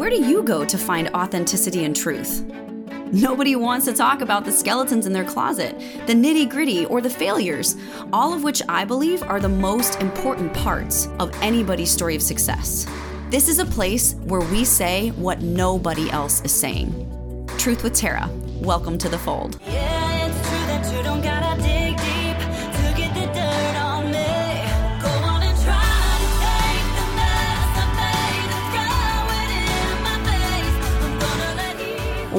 Where do you go to find authenticity and truth? Nobody wants to talk about the skeletons in their closet, the nitty gritty, or the failures, all of which I believe are the most important parts of anybody's story of success. This is a place where we say what nobody else is saying. Truth with Tara. Welcome to the fold. Yeah,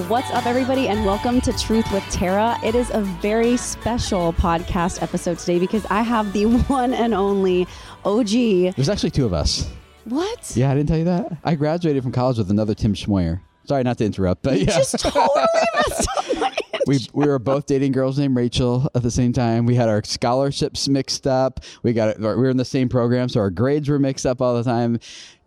What's up, everybody, and welcome to Truth with Tara. It is a very special podcast episode today because I have the one and only OG. There's actually two of us. What? Yeah, I didn't tell you that. I graduated from college with another Tim Schmoyer. Sorry not to interrupt, but You yeah, just totally messed up my we we were both dating girls named Rachel at the same time. We had our scholarships mixed up. We got we were in the same program, so our grades were mixed up all the time.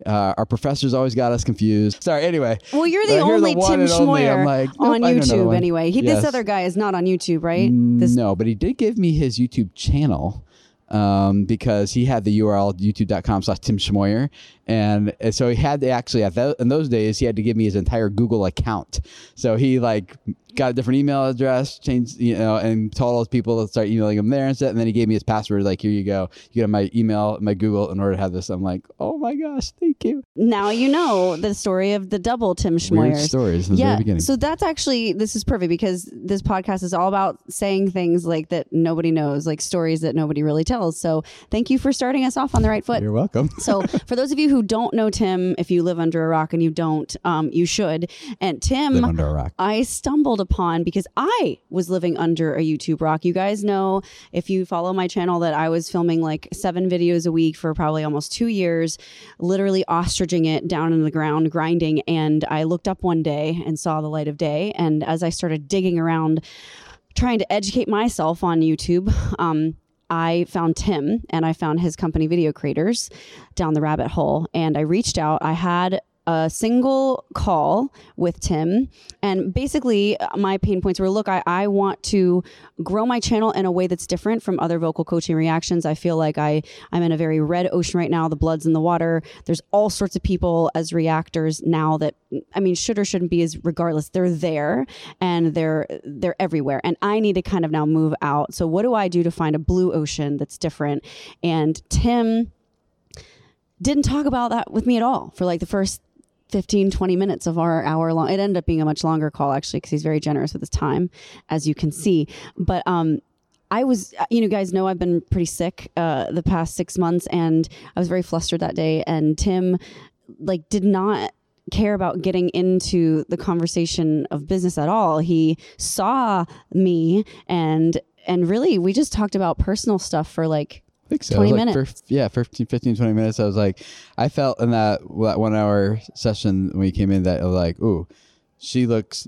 Uh, our professors always got us confused. Sorry. Anyway, Well, you're the only one Tim and. Schmoyer like, nope, on I know another YouTube, anyway. He, Yes. This other guy is not on YouTube, right? This, No, but he did give me his YouTube channel um, because he had the URL youtube.com slash Tim Schmoyer. And uh, so he had to actually, at in those days, he had to give me his entire Google account. So he like got a different email address, changed, you know, and told all those people to start emailing him there and instead. And then he gave me his password, like, here you go. You get my email, my Google in order to have this. I'm like, oh my gosh, thank you. Now you know the story of the double Tim Weird Schmoyers. stories yeah. So that's actually this is perfect because this podcast is all about saying things like that nobody knows, like stories that nobody really tells. So thank you for starting us off on the right foot. You're welcome. So, for those of you who don't know Tim, if you live under a rock and you don't, um, you should. And Tim, under a rock. I stumbled upon because I was living under a YouTube rock. You guys know if you follow my channel that I was filming like seven videos a week for probably almost two years, literally ostriching it down in the ground, grinding. And I looked up one day and saw the light of day. And as I started digging around, trying to educate myself on YouTube, um, I found Tim and I found his company Video Creators down the rabbit hole. And I reached out. I had a single call with Tim. And basically, my pain points were look, I, I want to grow my channel in a way that's different from other vocal coaching reactions. I feel like I, I'm in a very red ocean right now. The blood's in the water. There's all sorts of people as reactors now that, I mean, should or shouldn't be is regardless. They're there and they're they're everywhere. And I need to kind of now move out. So what do I do to find a blue ocean that's different? And Tim didn't talk about that with me at all for like the first 15 20 minutes of our hour long it ended up being a much longer call actually because he's very generous with his time as you can see but um I was, you know, guys know I've been pretty sick uh, the past six months, and I was very flustered that day. And Tim, like, did not care about getting into the conversation of business at all. He saw me, and and really, we just talked about personal stuff for like I think so. 20 like minutes. fif- yeah, 15, 15, 20 minutes. I was like, I felt in that, that one hour session when we came in that I was like, ooh, she looks,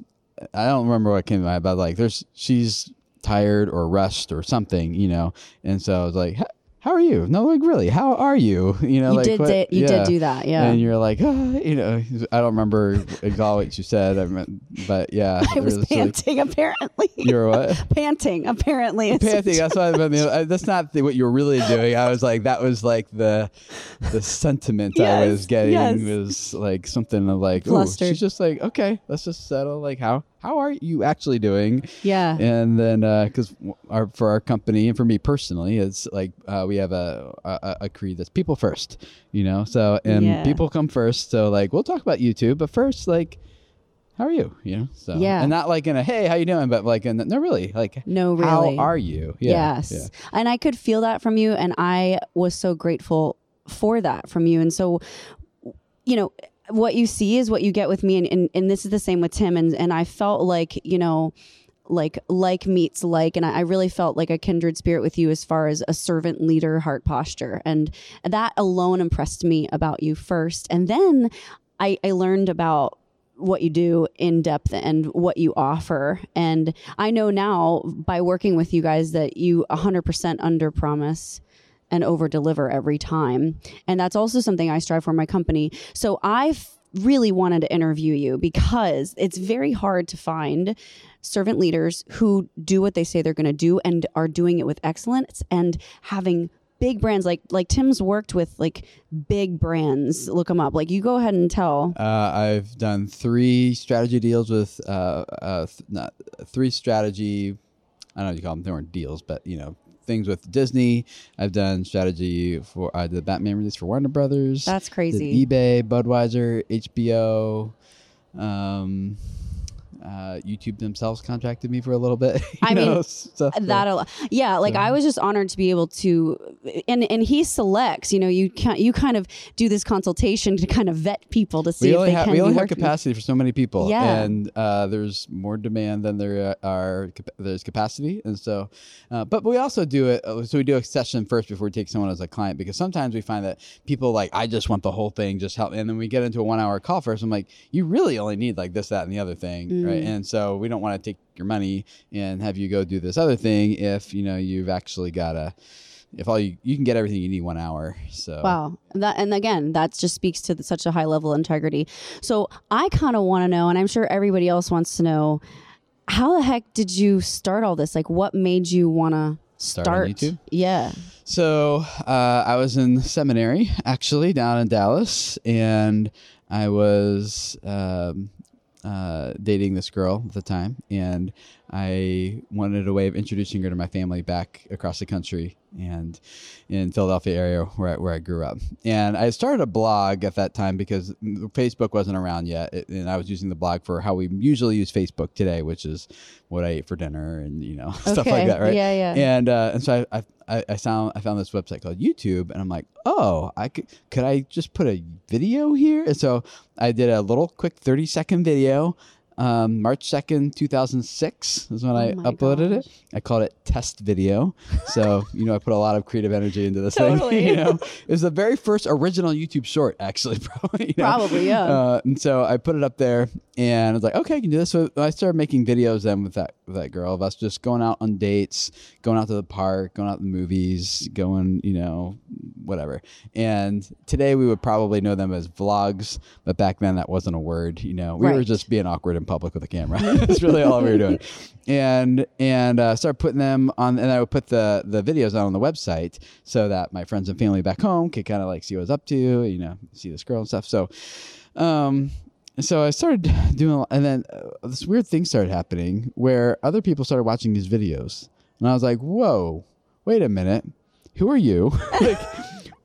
I don't remember what came to mind, but like, there's, she's tired or rushed or something, you know? And so I was like, "H- how are you? No, like really, how are you? You know, you like did what- say- you yeah. did do that, yeah. And you're like, ah, you know, I don't remember exactly what you said, I meant, but yeah. I was it like- panting apparently. you were what? panting apparently. Panting. That's why. I that's not the, what you're really doing. I was like, that was like the the sentiment I was getting yes. was like something of like, she's just like, okay, let's just settle. Like, how how are you actually doing? Yeah. And then because our for our company and for me personally, it's like uh, we have a, a a creed that's people first. You know, so and Yeah. people come first. So like, we'll talk about YouTube, but first, like. How are you? You know, so Yeah. and not like in a hey, how you doing, but like in the, no, really, like No, how really. are you? Yeah, yes. yeah. And I could feel that from you. And I was so grateful for that from you. And so, you know, what you see is what you get with me. And, and, and this is the same with Tim. And, and I felt like, you know, like like meets like and I, I really felt like a kindred spirit with you as far as a servant leader heart posture and that alone impressed me about you first and then i i learned about what you do in depth and what you offer. And I know now by working with you guys that you 100% under promise and over deliver every time. And that's also something I strive for my company. So I really wanted to interview you because it's very hard to find servant leaders who do what they say they're going to do and are doing it with excellence and having big brands like like Tim's worked with like big brands. Look them up. Like you go ahead and tell. Uh, I've done three strategy deals with uh, uh, th- not three strategy. I don't know what you call them. They weren't deals, but you know things with Disney. I've done strategy for uh, the Batman release for Warner Brothers. That's Did crazy. eBay, Budweiser, HBO. Um, uh, YouTube themselves contracted me for a little bit. I mean, know, stuff like- that a lot. Yeah, like I was just honored to be able to, and and he selects. You know, you can you kind of do this consultation to kind of vet people to see we if only they have can we only have capacity for so many people Yeah. and uh, there's more demand than there are there's capacity and so uh, but we also do it uh, so we do a session first before we take someone as a client because sometimes we find that people like i just want the whole thing just help and then we get into a one hour call first i'm like you really only need like this that and the other thing right Mm. and so we don't want to take your money and have you go do this other thing if you know you've actually got a if all you you can get everything you need one hour so Wow. That and again, that just speaks to the, such a high level of integrity. So I kind of want to know, and I'm sure everybody else wants to know, how the heck did you start all this? Like, what made you want to Start start? YouTube? Yeah. So uh, I was in seminary actually down in Dallas, and I was um, uh, dating this girl at the time, and I wanted a way of introducing her to my family back across the country and in Philadelphia area where I, where I grew up. And I started a blog at that time because Facebook wasn't around yet, and I was using the blog for how we usually use Facebook today, which is what I ate for dinner and you know stuff like that, right? Yeah, yeah. And uh, and so I, I I found I found this website called YouTube, and I'm like, oh, I could could I just put a video here? And so I did a little quick 30 second video. Um, March 2nd, 2006 is when I Oh my uploaded gosh. it. I called it test video. So, you know, I put a lot of creative energy into this Totally. thing. You know, it was the very first original YouTube short, actually, probably. you know. Probably, yeah. Uh, and so I put it up there and I was like, okay, I can do this. So I started making videos then with that with that girl of us just going out on dates, going out to the park, going out to the movies, going, you know, whatever. And today we would probably know them as vlogs, but back then that wasn't a word. You know, we were just being awkward in public with a camera. That's really all we were doing. And and uh, putting them on, and I would put the the videos out on the website so that my friends and family back home could kind of like see what I was up to, you know, see this girl and stuff. So, um, so I started doing, and then uh, this weird thing started happening where other people started watching these videos, and I was like, "Whoa, wait a minute, who are you? like,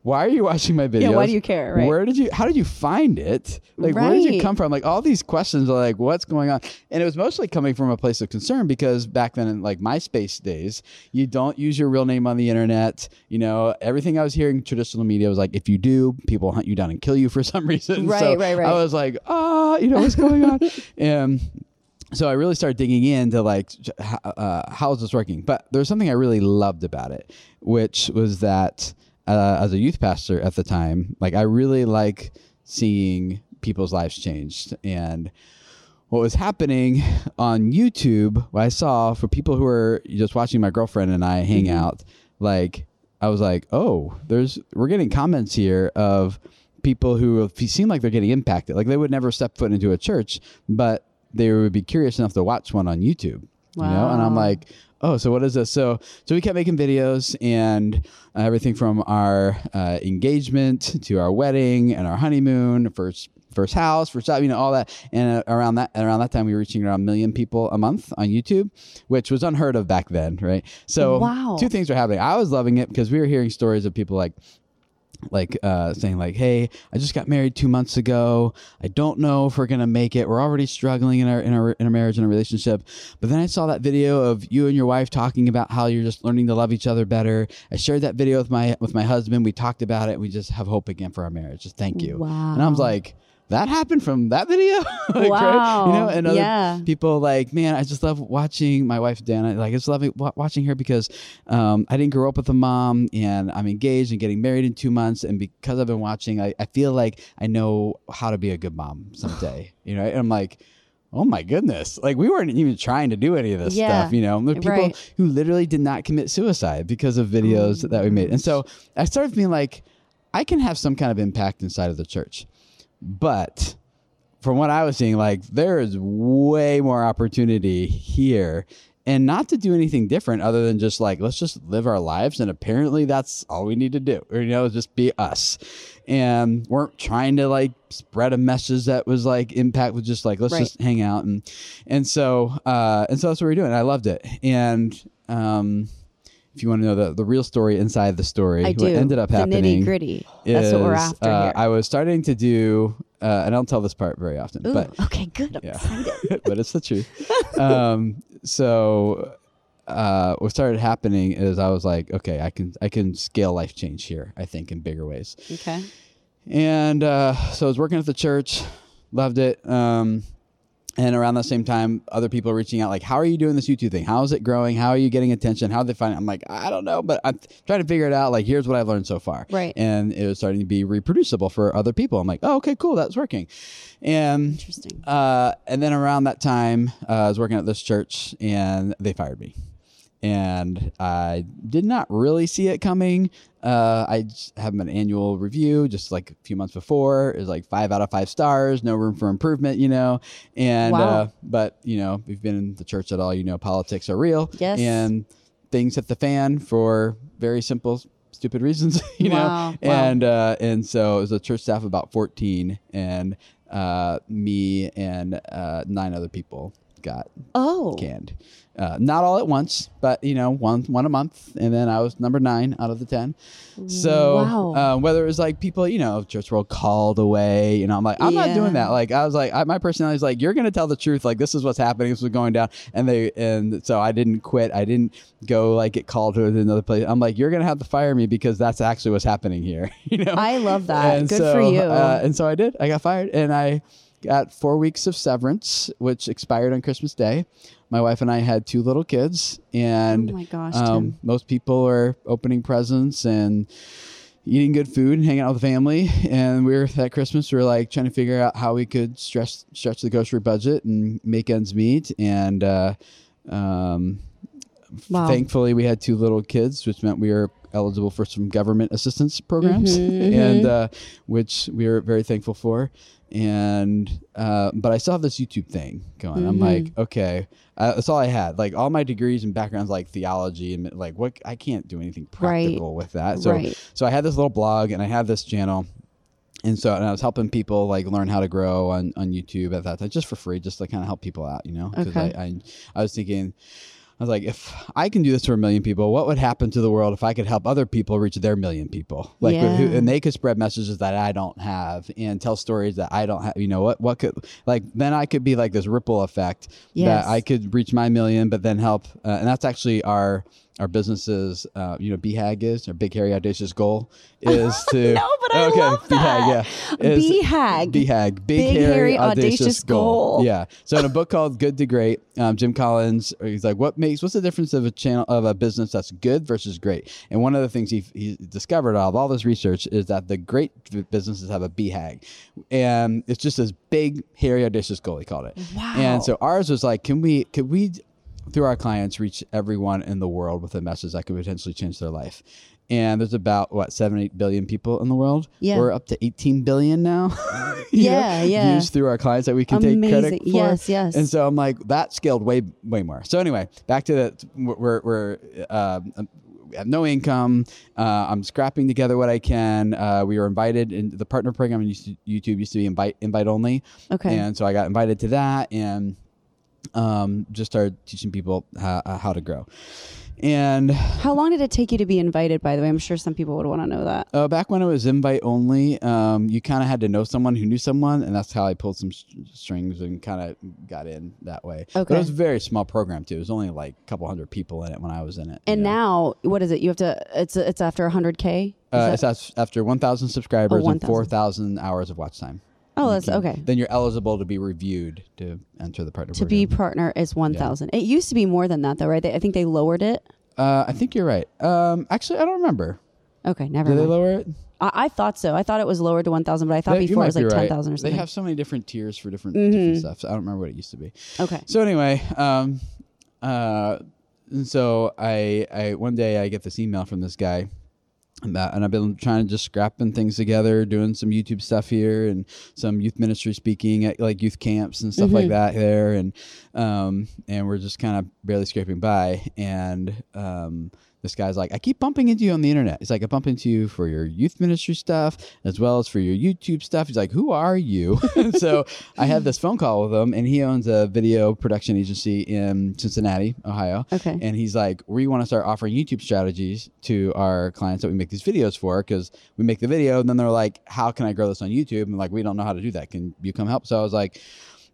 why are you watching my videos? Yeah, why do you care, right? Where did you? How did you find it? Like, where did you come from? Like, all these questions are like, what's going on? And it was mostly coming from a place of concern because back then, in like MySpace days, you don't use your real name on the internet. You know, everything I was hearing traditional media was like, if you do, people hunt you down and kill you for some reason. Right, So right, right. I was like, ah, you know, what's going on? and so I really started digging into like uh, how is this working. But there was something I really loved about it, which was that uh, as a youth pastor at the time, like I really like seeing people's lives changed and what was happening on YouTube, what I saw for people who were just watching my girlfriend and I hang out, like I was like, oh, there's we're getting comments here of people who seem like they're getting impacted. Like they would never step foot into a church, but they would be curious enough to watch one on YouTube. You know, and I'm like, oh, so what is this? So so we kept making videos and uh, everything from our uh, engagement to our wedding and our honeymoon, first first house, first job, you know, all that. And uh, around that around that time, we were reaching around a million people a month on YouTube, which was unheard of back then, right? So Wow. two things were happening. I was loving it because we were hearing stories of people like like uh, saying like hey i just got married two months ago. I don't know if we're gonna make it. We're already struggling in our in our, in our marriage and our relationship. But then i saw that video of you and your wife talking about how you're just learning to love each other better. I shared that video with my with my husband. We talked about it. We just have hope again for our marriage. Just thank you. Wow. and i was like that happened from that video like, right? you know and other Yeah. people like man i just love watching my wife dana like i just love watching her because um, i didn't grow up with a mom and i'm engaged and getting married in two months and because i've been watching i, I feel like i know how to be a good mom someday you know and i'm like Oh my goodness. Like we weren't even trying to do any of this Yeah. stuff, you know. There are people Right. who literally did not commit suicide because of videos that we made. And so I started being like, I can have some kind of impact inside of the church. But from what I was seeing, like there is way more opportunity here. And not to do anything different other than just like let's just live our lives. And apparently that's all we need to do or you know just be us. And weren't trying to like spread a message that was like impact was just like let's Right. just hang out. And and so uh and so that's what we're doing. I loved it. And um if you want to know the, the real story inside the story I do. what ended up the happening nitty gritty. That's what we're is, after uh, here. i was starting to do uh, and i don't tell this part very often Ooh, but okay, good. I'm yeah. excited. but it's the truth. um, so uh, what started happening is I was like, okay, I can I can scale life change here. I think in bigger ways. Okay. And uh, so I was working at the church, loved it. Um, and around the same time, other people are reaching out, like, "How are you doing this YouTube thing? How is it growing? How are you getting attention? How are they find?" It? I'm like, I don't know, but I'm trying to figure it out. Like, here's what I've learned so far, Right. And it was starting to be reproducible for other people. I'm like, oh, okay, cool, that's working. And Interesting. uh, and then around that time, uh, I was working at this church, and they fired me. And I did not really see it coming. Uh, I have an annual review, just like a few months before. It was like five out of five stars, no room for improvement, you know. And Wow. uh, but you know, if you've been in the church at all, you know, politics are real. Yes. And things hit the fan for very simple, stupid reasons, you Wow. know. Wow. And uh, and so it was a church staff of about fourteen, and uh, me and uh, nine other people got Oh. canned. Uh, not all at once, but you know, one one a month, and then I was number nine out of the ten. So Wow. uh, whether it was like people, you know, church world called away, you know, I'm like, I'm not doing that. Like I was like, I, my personality is like, you're gonna tell the truth. Like this is what's happening. This is going down, and they and so I didn't quit. I didn't go like get called to another place. I'm like, you're gonna have to fire me because that's actually what's happening here. you know, I love that. and Good so, for you. Uh, and so I did. I got fired, and I got four weeks of severance, which expired on Christmas Day. My wife and I had two little kids, and Oh my gosh, um, most people are opening presents and eating good food and hanging out with the family. And we were at Christmas, we were like trying to figure out how we could stretch stretch the grocery budget and make ends meet. And uh, um, Wow. thankfully, we had two little kids, which meant we were eligible for some government assistance programs, Mm-hmm, and uh, which we were very thankful for. And uh, but I still have this YouTube thing going. I'm Mm-hmm. like, okay, uh, that's all I had. Like all my degrees and backgrounds, like theology and like what I can't do anything Right. practical with that. So Right. so I had this little blog and I had this channel. And so and I was helping people like learn how to grow on, on YouTube at that time, just for free, just to kind of help people out, you know. Because Okay. I, I I was thinking, I was like, if I can do this for a million people, what would happen to the world if I could help other people reach their million people? Like, who, and they could spread messages that I don't have and tell stories that I don't have. You know what? What could like then I could be like this ripple effect Yes. that I could reach my million, but then help. Uh, and that's actually our our businesses, uh, you know, BHAG is our big hairy audacious goal is to No, but I okay, love that. BHAG, yeah, Is- BHAG. BHAG, big, Big, hairy, hairy, audacious, audacious goal. goal. Yeah. So in a book called Good to Great, um, Jim Collins, he's like, what makes what's the difference of a channel of a business that's good versus great? And one of the things he he discovered out of all this research is that the great businesses have a BHAG, and it's just this big hairy audacious goal. He called it. Wow. And so ours was like, can we could we through our clients reach everyone in the world with a message that could potentially change their life? And there's about what seven, eight billion people in the world. Yeah. We're up to 18 billion now. you know, Yeah, yeah. Views through our clients that we can take credit for. Yes, yes. And so I'm like, that scaled way, way more. So anyway, back to the we're we're uh, we have no income. Uh, I'm scrapping together what I can. Uh, we were invited in the partner program on YouTube used to be invite invite only. Okay. And so I got invited to that and um, just started teaching people how, how to grow. And How long did it take you to be invited? By the way, I'm sure some people would want to know that. uh, back when it was invite only, um, you kind of had to know someone who knew someone, and that's how I pulled some s- strings and kind of got in that way. But Okay. it was a very small program too. It was only like a couple hundred people in it when I was in it. And know. now, what is it? You have to. It's it's after 100k. Uh, that- it's after 1,000 subscribers and 4,000 hours of watch time. Oh, that's can- okay. Then you're eligible to be reviewed to enter the partner To be partner is 1,000. It used to be more than that, though, right? They, I think they lowered it. uh, I think you're right. Um, actually, I don't remember. Okay, never Did they lower it? I, I thought so. I thought it was lowered to 1,000, but I thought They- before it was like right. 10,000 or something. Mm-hmm. They have so many different tiers for different, different stuff. So I don't remember what it used to be. okay. So anyway, um, uh, and so I, I one day I get this email from this guy, and, that, and I've been trying to just scrapping things together, doing some YouTube stuff here and some youth ministry speaking at like youth camps and stuff like that there, and um, and we're just kind of barely scraping by. And um, this guy's like, I keep bumping into you on the internet. He's like, I bump into you for your youth ministry stuff as well as for your YouTube stuff. He's like, Who are you? so I had this phone call with him, and he owns a video production agency in Cincinnati, Ohio. Okay. And he's like, we want to start offering YouTube strategies to our clients that we make these videos for because we make the video and then they're like, how can I grow this on YouTube? And like, we don't know how to do that. Can you come help? So I was like,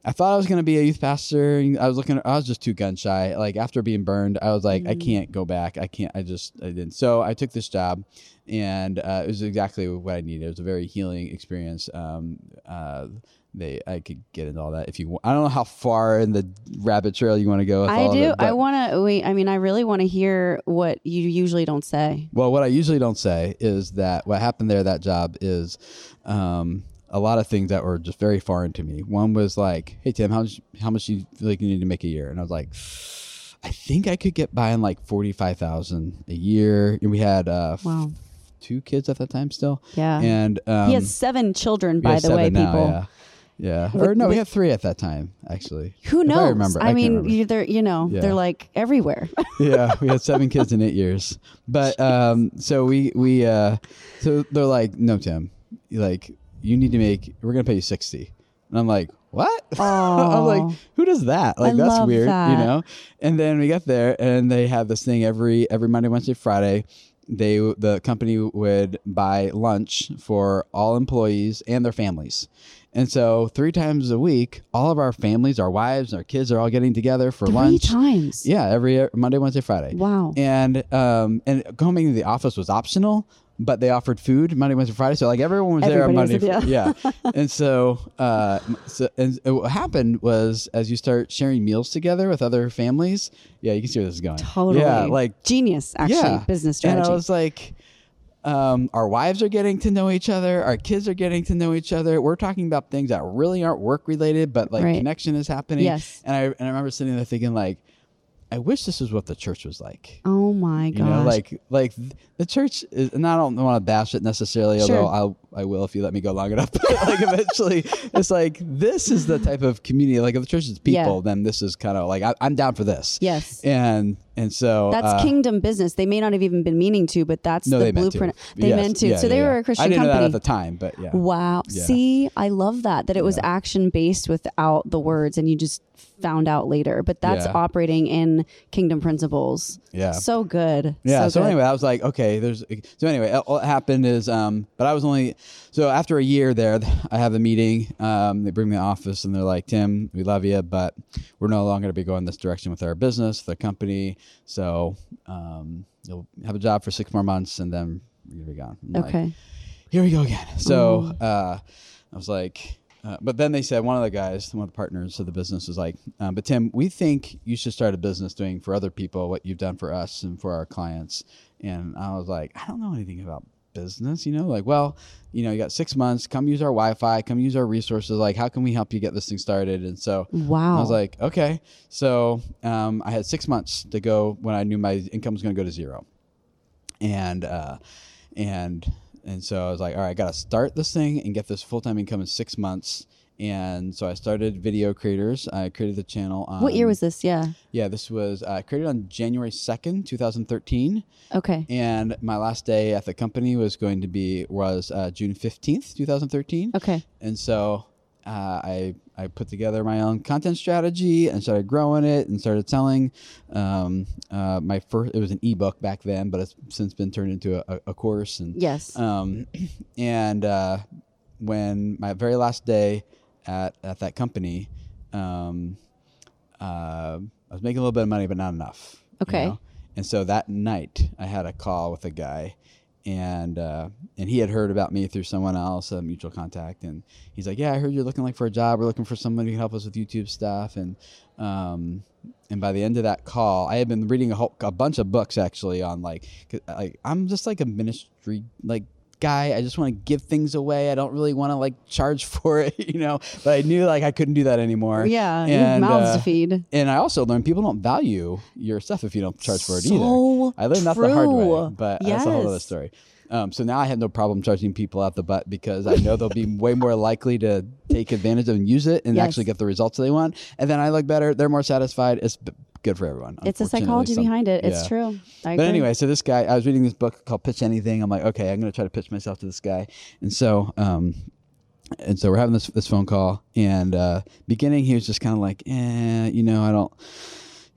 I thought I was going to be a youth pastor. and I was looking, I was just too gun shy. Like after being burned, I was like, I can't go back. I can't, I just, I didn't. So I took this job and uh, it was exactly what I needed. It was a very healing experience. Um, uh, they, I could get into all that if you. wa- I don't know how far in the rabbit trail you want to go. With I do. it, I want to. Wait. I mean, I really want to hear what you usually don't say. Well, what I usually don't say is that what happened there, that job, is um, a lot of things that were just very foreign to me. One was like, "Hey Tim, how much how much do you feel like you need to make a year?" And I was like, "I think I could get by on like forty five thousand a year." And we had uh, Wow. two kids at that time still. Yeah. and um, he has seven children, by the way, now, people. yeah. Yeah, With- or no, we had three at that time actually. Who knows? I remember. I, can't mean, remember. they're you know Yeah. they're like everywhere. yeah, we had seven kids in eight years. But um, so we we uh, so they're like, no, Tim, like you need to make. We're gonna pay you sixty, and I'm like, what? I'm like, who does that? Like I that's weird, you know. And then we got there, and they had this thing every every Monday, Wednesday, Friday. They the company would buy lunch for all employees and their families. And so three times a week, all of our families, our wives, our kids are all getting together for Three lunch. times. Yeah, every Monday, Wednesday, Friday. Wow. And um and coming to the office was optional, but they offered food Monday, Wednesday, Friday. So like everyone was there on Monday. Everybody was yeah. and so uh so and what happened was as you start sharing meals together with other families, yeah, you can see where this is going. Totally. Yeah, like genius, actually, yeah. business And strategy. I was like, um, our wives are getting to know each other. Our kids are getting to know each other. We're talking about things that really aren't work related, but like Right. connection is happening. Yes. And I and I remember sitting there thinking like, I wish this was what the church was like. oh my god! You know, like like the church is, and I don't want to bash it necessarily, Sure. although I'll I will if you let me go long enough. But like eventually, it's like this is the type of community. Like if the church is people, Yeah. then this is kind of like I, I'm down for this. Yes. And and so That's uh, kingdom business. They may not have even been meaning to, but that's No, the they meant blueprint. They Yes. meant to. Yeah, so yeah, they were a Christian I didn't company. know that at the time, but yeah. Wow. See, I love that that it was action based without the words and you just found out later. But that's operating in kingdom principles. Yeah. So good. Yeah. So, good. anyway, I was like, okay, there's. So anyway, what happened is, um, but I was only. So after a year there, I have a meeting. Um, they bring me to the office and they're like, Tim, we love you, but we're no longer going to be going this direction with our business, the company. So um, you'll have a job for six more months and then you're be gone. I'm like, Okay. here we go again. So uh, I was like, uh, but then they said one of the guys, one of the partners of the business, was like, um, "But Tim, we think you should start a business doing for other people what you've done for us and for our clients." And I was like, "I don't know anything about business, you know. Like, well, you know, you got six months. Come use our Wi-Fi. Come use our resources. Like, how can we help you get this thing started?" And so Wow. I was like, "Okay." So um, I had six months to go when I knew my income was going to go to zero and uh, and and so I was like, all right, I got to start this thing and get this full time income in six months. And so I started Video Creators. I created the channel. On, what year was this? Yeah. Yeah, this was uh, created on January second, two thousand thirteen. Okay. And my last day at the company was going to be was uh, June fifteenth, two thousand thirteen. Okay. And so uh, I I put together my own content strategy and started growing it and started selling. Um, uh, my first it was an ebook back then, but it's since been turned into a, a course. And Yes. um, and uh, when my very last day at at that company, um, uh, I was making a little bit of money, but not enough. you Okay. know? And so that night, I had a call with a guy, and uh, and he had heard about me through someone else, a mutual contact, and he's like, "Yeah, I heard you're looking like for a job. We're looking for someone who can help us with YouTube stuff." And um, and by the end of that call, I had been reading a whole a bunch of books actually on like like I'm just like a ministry like guy. I just want to give things away. I don't really want to like charge for it, you know. But I knew like I couldn't do that anymore. yeah. and, mouths uh, to feed. and I also learned people don't value your stuff if you don't charge for it So either. I learned that the hard way, true. but that's a whole other Yes. story. Um, so now I have no problem charging people out the butt because I know they'll be way more likely to take advantage of and use it and Yes. actually get the results they want. And then I look better. They're more satisfied. It's good for everyone. It's a psychology Some- behind it. It's yeah. true. I But agree. anyway, so this guy, I was reading this book called Pitch Anything. I'm like, okay, I'm going to try to pitch myself to this guy. And so, um, and so we're having this this phone call, and uh, beginning he was just kind of like, eh, you know, I don't,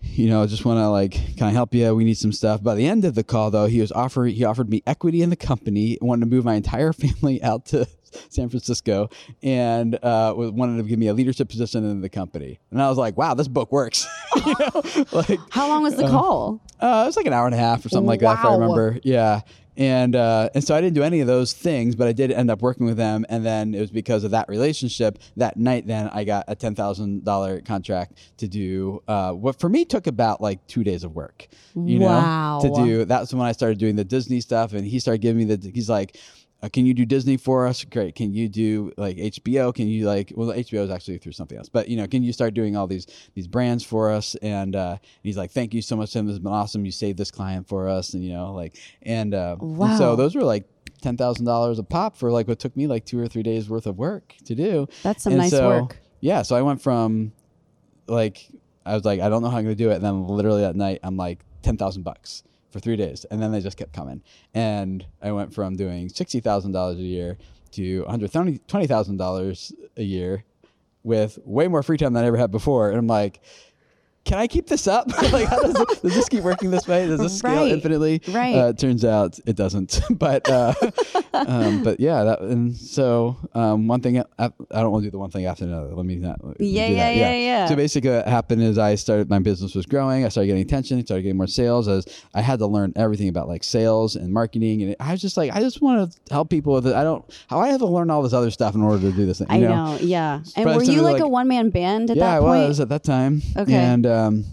you know, I just want to like, can I help you? We need some stuff. By the end of the call, though, he was offering, he offered me equity in the company, wanted to move my entire family out to San Francisco, and uh, wanted to give me a leadership position in the company. And I was like, wow, this book works. you know, like How long was the call? uh, it was like an hour and a half or something like that, if I remember. Yeah. And uh, and so I didn't do any of those things, but I did end up working with them. And then it was because of that relationship that night. Then I got a ten thousand dollar contract to do uh, what for me took about like two days of work. You Wow. know, to do. That's when I started doing the Disney stuff, and he started giving me the. He's like. Uh, can you do Disney for us? Great. Can you do like HBO? Can you like well HBO is actually through something else, but you know, can you start doing all these these brands for us? And uh, he's like, thank you so much, Tim. This has been awesome. You saved this client for us, and you know, like, and, uh, and so those were like ten thousand dollars a pop for like what took me like two or three days worth of work to do. That's some And nice so, work. Yeah, so I went from like I was like, I don't know how I'm gonna do it, and then literally that night I'm like ten thousand bucks for three days, and then they just kept coming, and I went from doing sixty thousand dollars a year to one hundred twenty thousand dollars a year with way more free time than I ever had before, and I'm like. Can I keep this up? like, how does, it, does this keep working this way? Does this scale Right. infinitely? Right. Uh, turns out it doesn't. but uh, um, but yeah, that, and so um, one thing I, I don't want to do the one thing after another. Let me not. Yeah, do yeah, that. yeah, yeah. So basically, what happened is I started my business was growing. I started getting attention. I started getting more sales. As I had to learn everything about like sales and marketing, and I was just like, I just want to help people with it. I don't. How I have to learn all this other stuff in order to do this thing. I you know. Yeah. And were you like, like- a one man band at yeah, that point? Yeah, I was at that time. Okay. And um,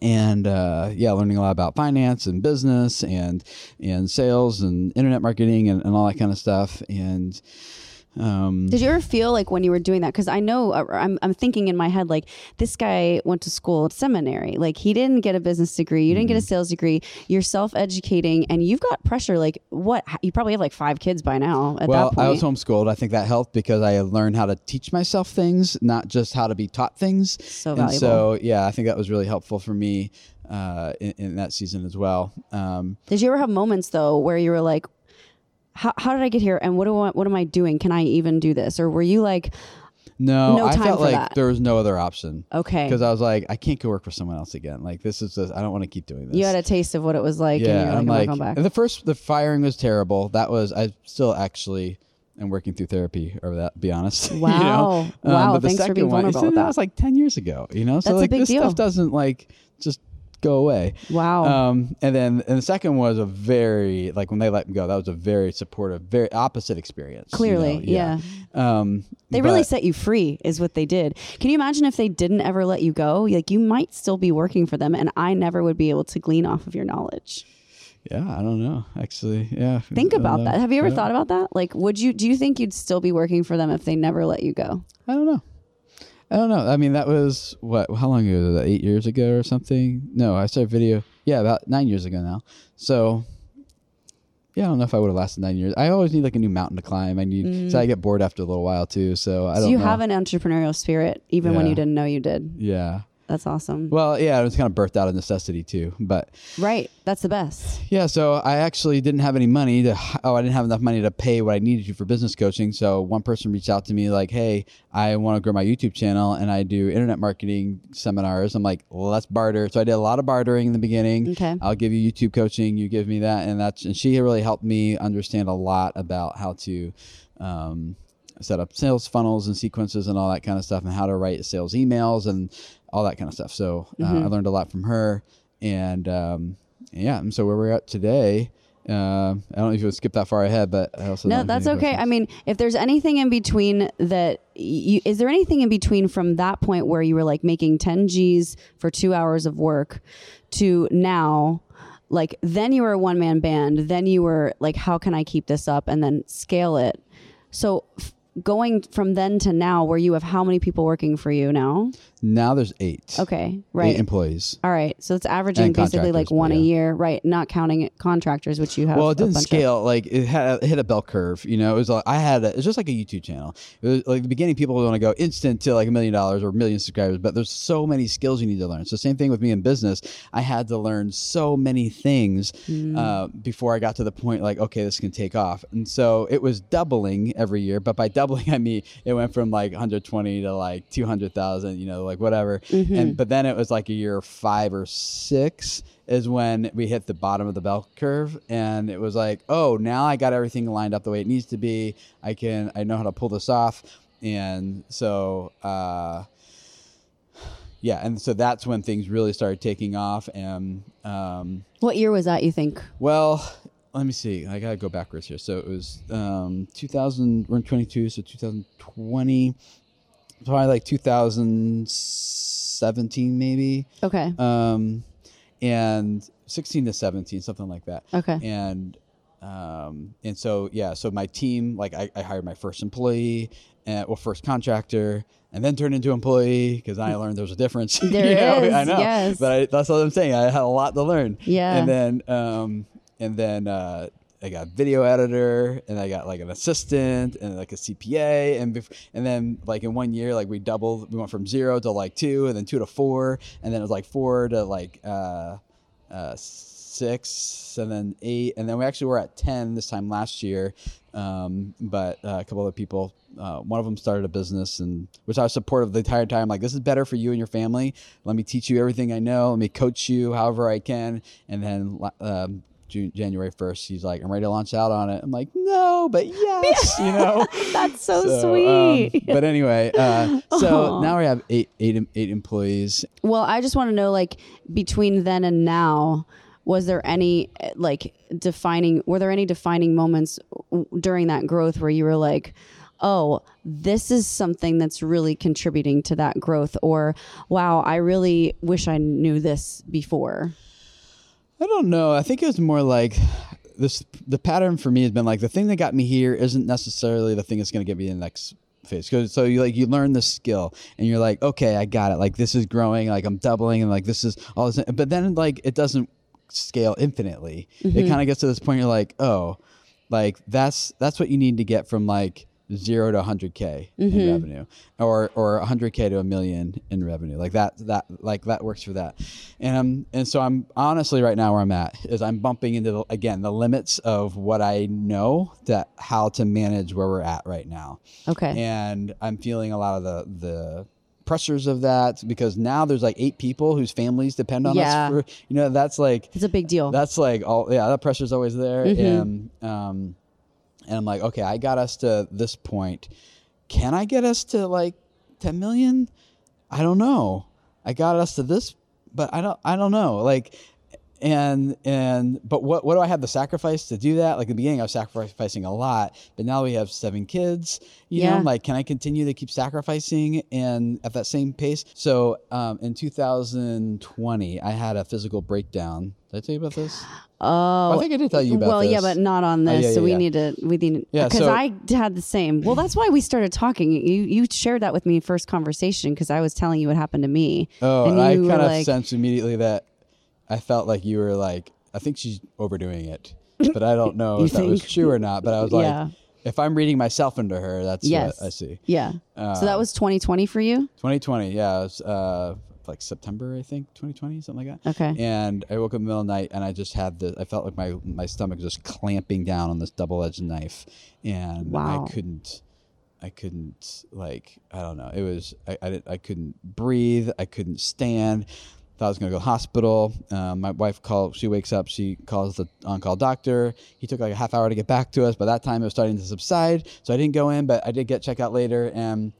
and uh, yeah, learning a lot about finance and business and and sales and internet marketing and, and all that kind of stuff. And um, Did you ever feel like when you were doing that? Because I know uh, I'm, I'm thinking in my head, like, this guy went to school at seminary. Like, he didn't get a business degree. You didn't Mm-hmm. get a sales degree. You're self educating and you've got pressure. Like, what? You probably have like five kids by now at well, that point. I was homeschooled. I think that helped because I learned how to teach myself things, not just how to be taught things. So and valuable. so, yeah, I think that was really helpful for me uh, in, in that season as well. Um, Did you ever have moments though where you were like, how, how did I get here? And what do I, what am I doing? Can I even do this? Or were you like, no, No I felt like that. there was no other option. okay, Because I was like, I can't go work for someone else again. Like this is just, I don't want to keep doing this. you had a taste of what it was like, yeah, and you're like, I'm like, and the first, the firing was terrible. That was, I still actually am working through therapy over that. Be honest. you know? Wow. Um, wow, but the thanks for second being one, vulnerable that. That was like ten years ago. You know, so That's like this deal. stuff doesn't like just go away. Wow. Um, and then and the second was a very like when they let me go, that was a very supportive, very opposite experience. you Clearly, know? yeah. Um, They really set you free, is what they did. Can you imagine if they didn't ever let you go? Like you might still be working for them, and I never would be able to glean off of your knowledge. Yeah, I don't know. Actually, yeah. Think about that. Have you ever Yeah. thought about that? Like, would you? Do you think you'd still be working for them if they never let you go? I don't know. I don't know. I mean, that was what? How long ago? Was that eight years ago or something? No, I started video. Yeah, about nine years ago now. So, yeah, I don't know if I would have lasted nine years. I always need like a new mountain to climb. I need. So I get bored after a little while too. So I Mm. So don't. you know. have an entrepreneurial spirit, even when you didn't know you did. Yeah. That's awesome. Well, yeah, it was kind of birthed out of necessity too. But right. That's the best. yeah, so I actually didn't have any money to. Oh, I didn't have enough money to pay what I needed to for business coaching. So one person reached out to me like, "Hey, I want to grow my YouTube channel and I do internet marketing seminars." I'm like, well, "Let's barter." So I did a lot of bartering in the beginning. Okay. I'll give you YouTube coaching. You give me that, and that's and she really helped me understand a lot about how to. Um, set up sales funnels and sequences and all that kind of stuff and how to write sales emails and all that kind of stuff so uh, Mm-hmm. i learned a lot from her and um, yeah and so where we're at today uh, i don't know if you would skip that far ahead but I also No, don't know if that's okay. I mean, if there's anything in between that, you, is there anything in between from that point where you were like making 10 G's for two hours of work to now? Like, then you were a one man band. Then you were like, how can I keep this up and then scale it? So, f- going from then to now, where you have how many people working for you now? Now there's eight. Okay, Eight right. employees. All right, so it's averaging And basically like contractors, one a yeah. year, right? Not counting contractors, which you have. Well, a it didn't bunch of. scale. Like it had it hit a bell curve. You know, it was like I had a, it's just like a YouTube channel. It was like the beginning, people want to go instant to like a million dollars or a million subscribers, but there's so many skills you need to learn. So same thing with me in business. I had to learn so many things Mm. uh, before I got to the point like, okay, this can take off. And so it was doubling every year. But by doubling, I mean it went from like 120 to like 200,000. You know, like whatever. Mm-hmm. And but then it was like a year five or six is when we hit the bottom of the bell curve and it was like oh now i got everything lined up the way it needs to be i can i know how to pull this off and so uh yeah and so that's when things really started taking off and um What year was that? You think? well let me see i gotta go backwards here so it was um 2000 we're in 22 so 2020 probably like 2017 maybe Okay. um, and 16 to 17, something like that. Okay. And um, and so yeah, so my team, like I, I hired my first employee, and well, first contractor, and then turned into employee because I learned there was a difference. There you know? is, I know, yes. but I, that's what I'm saying. I had a lot to learn. Yeah. and then um, and then uh, I got video editor, and I got like an assistant, and like a CPA, and bef- and then like in one year, like we doubled. We went from zero to like two, and then two to four, and then it was like four to like uh, uh, six, and then eight, and then we actually were at ten this time last year. Um, but uh, a couple other people, uh, one of them started a business, and which I was supportive the entire time. Like, this is better for you and your family. Let me teach you everything I know. Let me coach you however I can. And then um, June, January first, he's like, "I'm ready to launch out on it." I'm like, "No, but yes," you know. That's so, So, sweet. um, but anyway, uh, so Aw. now we have eight, eight, eight employees. Well, I just want to know, like, between then and now, was there any like defining? Were there any defining moments w- during that growth where you were like, "Oh, this is something that's really contributing to that growth," or "Wow, I really wish I knew this before." I don't know. I think it was more like this. The pattern for me has been like the thing that got me here isn't necessarily the thing that's going to get me in the next phase. 'Cause- so you like you learn the skill and you're like, okay, I got it. Like this is growing. Like I'm doubling and like this is all this. But then like it doesn't scale infinitely. It mm-hmm. kind of gets to this point. You're like, oh, like that's that's what you need to get from like zero to 100k in revenue or or 100k to a million in revenue like that that like that works for that and um and so i'm honestly right now where i'm at is i'm bumping into the, again the limits of what i know that how to manage where we're at right now Okay. and i'm feeling a lot of the the pressures of that because now there's like eight people whose families depend on Yeah. us for you know that's like it's a big deal. that's like all yeah that pressure's always there Mm-hmm. and um and i'm like okay i got us to this point. Can i get us to like 10 million? I don't know. I got us to this but i don't i don't know. Like and and but what what do I have to sacrifice to do that? Like in the beginning, I was sacrificing a lot, but now we have seven kids. You Yeah. know, like can I continue to keep sacrificing and at that same pace? So um, in 2020, I had a physical breakdown. Did I tell you about this? oh, I think I did tell you about well, yeah, but not on Oh, this. yeah, so we yeah. need to we need Yeah, because so- I had the same. Well, that's why we started talking. You you shared that with me first conversation because I was telling you what happened to me. Oh, and and I kind of like- sensed immediately that I felt like you were like, I think she's overdoing it, but I don't know if that was true or not. But I was like, Yeah. if I'm reading myself into her, that's Yes. what I see. Yeah. so that was 2020 for you. 2020, yeah, it was uh, like September, I think, 2020, something like that. Okay. And I woke up in the middle of the night and I just had the, I felt like my my stomach was just clamping down on this double edged knife, and Wow. I couldn't. I couldn't like I don't know. It was I I, didn't, I couldn't breathe. I couldn't stand. Thought I was gonna go to the hospital. Um, my wife called. She wakes up. She calls the on-call doctor. He took like a half hour to get back to us. By that time, it was starting to subside. So I didn't go in, but I did get checked out later and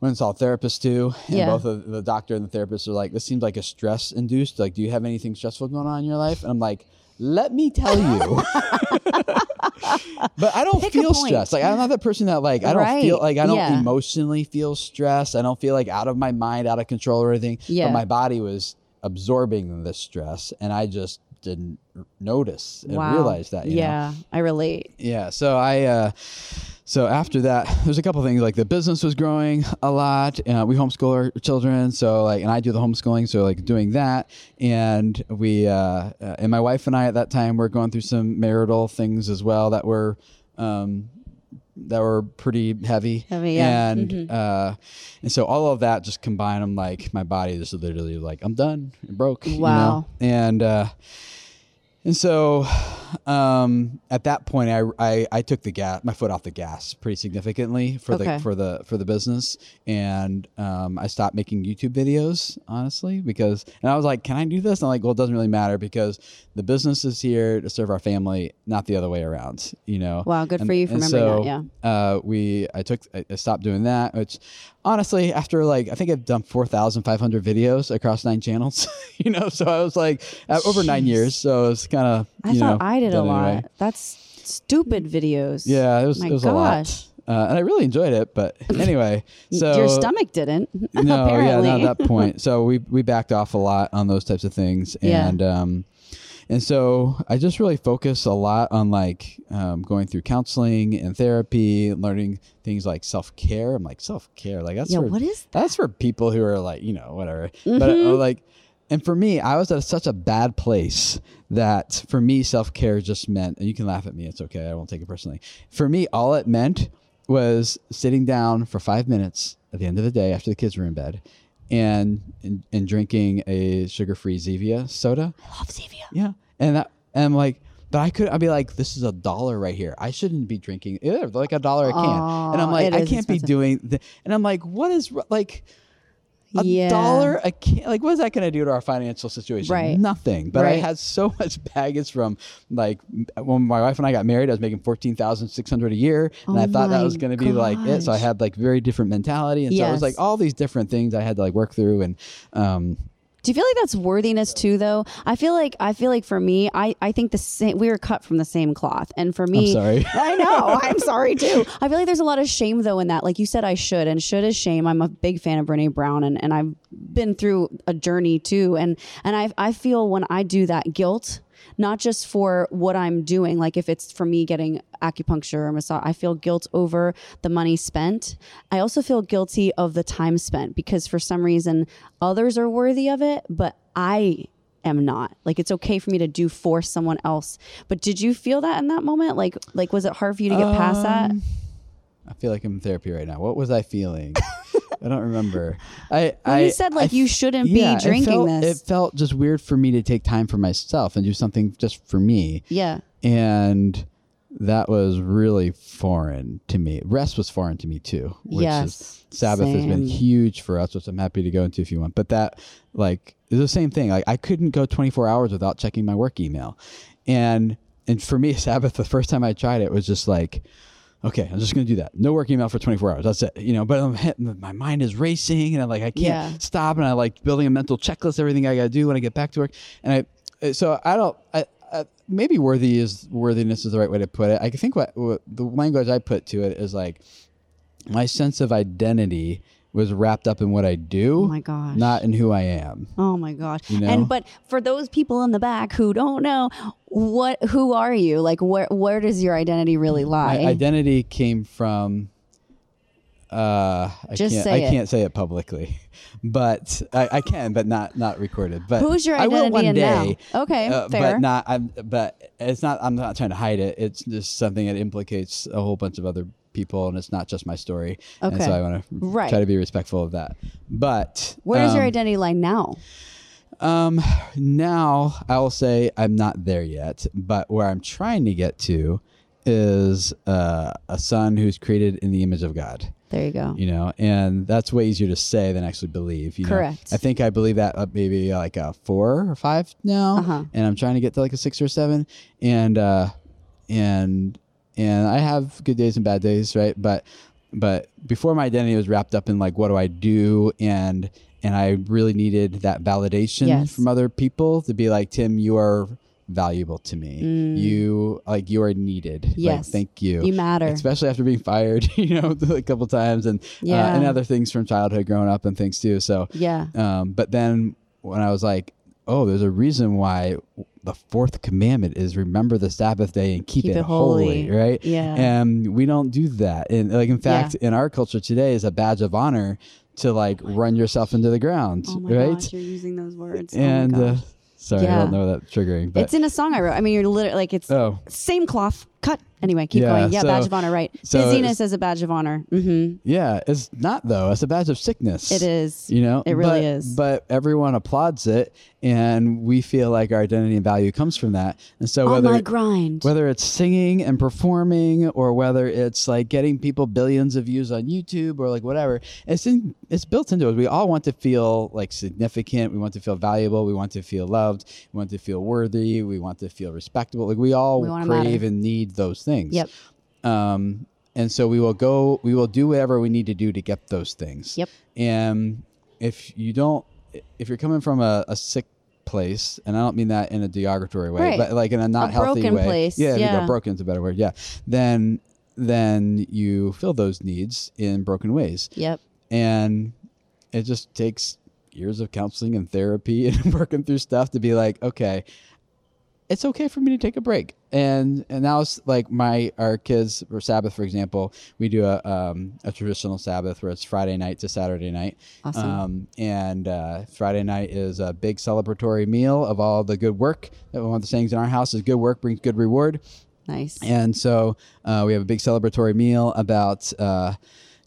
went and saw a therapist too. And Yeah. both of the doctor and the therapist are like, "This seems like a stress induced. Like, do you have anything stressful going on in your life?" And I'm like. Let me tell you, but I don't Pick feel stressed. Like I'm not that person that like I don't Right. feel like I don't Yeah. emotionally feel stressed. I don't feel like out of my mind, out of control or anything. Yeah. But my body was absorbing this stress, and I just didn't notice and wow. realize that. You know? yeah, I relate. Yeah. So I, uh, so after that, there's a couple things like the business was growing a lot. Uh, we homeschool our children, so like, and I do the homeschooling, so like doing that, and we uh, uh, and my wife and I at that time were going through some marital things as well that were. Um, that were pretty heavy, Heavy, yeah. and uh, and so all of that just combined. I'm like, my body is literally like, I'm done, I'm broke. you know? Wow. and uh, and so um, at that point, I, I I took the gas, my foot off the gas pretty significantly for Okay. the for the for the business, and um, I stopped making YouTube videos honestly because, and I was like, can I do this? And I'm like, well, it doesn't really matter because the business is here to serve our family, not the other way around. You know. Wow, good And- for you for remembering so, that. Yeah. uh, we I took I I stopped doing that, which honestly, after like I think I've done four thousand five hundred videos across nine channels, you know. So I was like uh, over nine years, so it's kind of I thought I did a lot. That's stupid videos. Yeah, it was My it was gosh. a lot, uh, and I really enjoyed it. But anyway, so Your stomach didn't. no, apparently. yeah, not at that point. So we we backed off a lot on those types of things, Yeah. and um, and so I just really focus a lot on like um, going through counseling and therapy, learning things like self care. I'm like self care, like that's Yeah, for, what is that's for people who are like you know whatever, but uh, Mm-hmm. like. And for me, I was at such a bad place that for me, self care just meant, and you can laugh at me, it's okay, I won't take it personally. For me, all it meant was sitting down for five minutes at the end of the day after the kids were in bed and and, and drinking a sugar-free Zevia soda. I love Zevia. Yeah, and that, and I'm like, but I could. I'd be like, this is a dollar right here. I shouldn't be drinking. Like a dollar a can. and I'm like, it I is can't be expensive. doing. And I'm like, what is like. A Yeah. dollar a can, like what is that going to do to our financial situation? Right. Nothing. But I had so much baggage from like when my wife and I got married. I was making fourteen thousand six hundred a year, and Oh I thought that was going to be like it. So I had like very different mentality, and so it was like all these different things I had to like work through, and um, Do you feel like that's worthiness too, though? I feel like I feel like for me, I I think the same. We are cut from the same cloth, and for me, sorry. I know. I'm sorry too. I feel like there's a lot of shame though in that. Like you said, I should, and should is shame. I'm a big fan of Brene Brown, and and I've been through a journey too, and and I I feel when I do that guilt. Not just for what I'm doing, like if it's for me getting acupuncture or massage, I feel guilt over the money spent. I also feel guilty of the time spent because for some reason others are worthy of it, but I am not. Like it's okay for me to do for someone else. But did you feel that in that moment? Like like was it hard for you to get past that? Um, I feel like I'm in therapy right now. What was I feeling? I don't remember. I Well, I, you said, like, I you shouldn't be yeah, it drinking felt- this. It felt just weird for me to take time for myself and do something just for me, Yeah. and that was really foreign to me. Rest was foreign to me too. Which Yes, is, Sabbath has been huge for us, which I'm happy to go into if you want. But that like is the same thing. Like I couldn't go 24 hours without checking my work email, and and for me, Sabbath the first time I tried it was just like okay, I'm just going to do that. No work email for 24 hours. That's it. You know, but I'm, my mind is racing and I'm like, I can't Yeah. stop. And I like building a mental checklist, everything I got to do when I get back to work. And I, uh, so I don't, I, I, maybe worthy is worthiness is the right way to put it. I think what, what the language I put to it is like my sense of identity was wrapped up in what I do. Oh my gosh. Not in who I am. Oh my gosh. You know? And but for those people in the back who don't know, what who are you? Like where where does your identity really lie? My identity came from. Uh, I Just can't, say I it. can't say it publicly, but I, I can, but not not recorded. But Who's your I will identity one in now? day. Okay, uh, fair. but not. I'm. But it's not. I'm not trying to hide it. It's just something that implicates a whole bunch of other people, and it's not just my story. And so I want to Right. try to be respectful of that. But where does your um, identity lie now? um, now I will say I'm not there yet, but where I'm trying to get to is uh, a son who's created in the image of God. There you go. You know, and that's way easier to say than actually believe. You know? Correct. I think I believe that uh, maybe like a four or five now, Uh-huh. and I'm trying to get to like a six or seven, and uh, and and I have good days and bad days, right? But but before my identity was wrapped up in like what do I do and and I really needed that validation Yes. from other people to be like Tim, you are valuable to me. You like you are needed. Like, Mm. Yes. thank you. You matter. Especially after being fired, you know, a couple times and Yeah. uh, and other things from childhood growing up and things too. So Yeah. um, but then when I was like, oh, there's a reason why the fourth commandment is remember the Sabbath day and keep, Keep it, it holy. right? Yeah. And we don't do that. And like in fact, Yeah. in our culture today is a badge of honor to like run yourself into the ground, Oh right? gosh, you're using those words. and oh uh, gosh. sorry, I don't know that triggering, but it's in a song I wrote. I mean, you're literally like it's oh, same cloth cut. Anyway, keep Yeah, going. Yeah, so- badge of honor, right? so Busyness as a badge of honor. Mm-hmm. yeah, it's not though. It's a badge of sickness. It is. You know, It really But- is. But everyone applauds it, and we feel like our identity and value comes from that. And so On whether my grind. whether it's singing and performing or whether it's like getting people billions of views on YouTube or like whatever it's in it's built into us we all want to feel like significant we want to feel valuable we want to feel loved we want to feel worthy we want to feel respectable like we all We crave matter. and need those things Yep. um and so we will go we will do whatever we need to do to get those things Yep. and if you don't if you're coming from a, a sick place and i don't mean that in a derogatory way Right. but like in a not A healthy broken way place, yeah, yeah. go broken's a better word yeah then then you fill those needs in broken ways Yep. and it just takes years of counseling and therapy and working through stuff to be like okay it's okay for me to take a break and and now it's like my our kids for sabbath for example we do a um, a traditional sabbath where it's friday night to saturday night Awesome. um, and uh, friday night is a big celebratory meal of all the good work that one of the sayings in our house is good work brings good reward Nice. and so uh, we have a big celebratory meal about uh,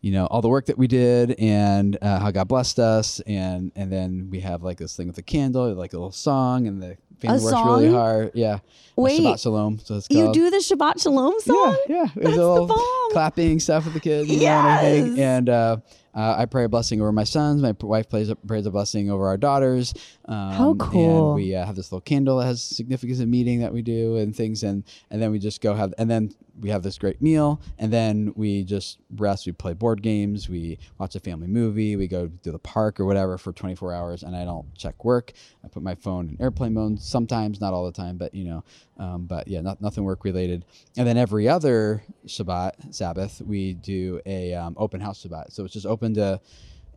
you know all the work that we did and uh, how God blessed us, and and then we have like this thing with the candle, like a little song, and the family works really song? hard. Yeah, Wait. Shabbat Shalom. So it's good. you do the Shabbat Shalom song? Yeah, yeah. That's a the bomb. clapping stuff with the kids, you know, and everything. Yes. And uh, uh, I pray a blessing over my sons. My wife plays a, prays a blessing over our daughters. Um, How cool. And we uh, have this little candle that has significance in meeting that we do and things, and and then we just go have, and then we have this great meal, and then we just rest. We play board games. We watch a family movie. We go to the park or whatever for 24 hours, and I don't check work. I put my phone in airplane mode sometimes, not all the time, but you know, um, but yeah, not, nothing work related. And then every other Shabbat, Sabbath, we do a um, open house Shabbat. So it's just open to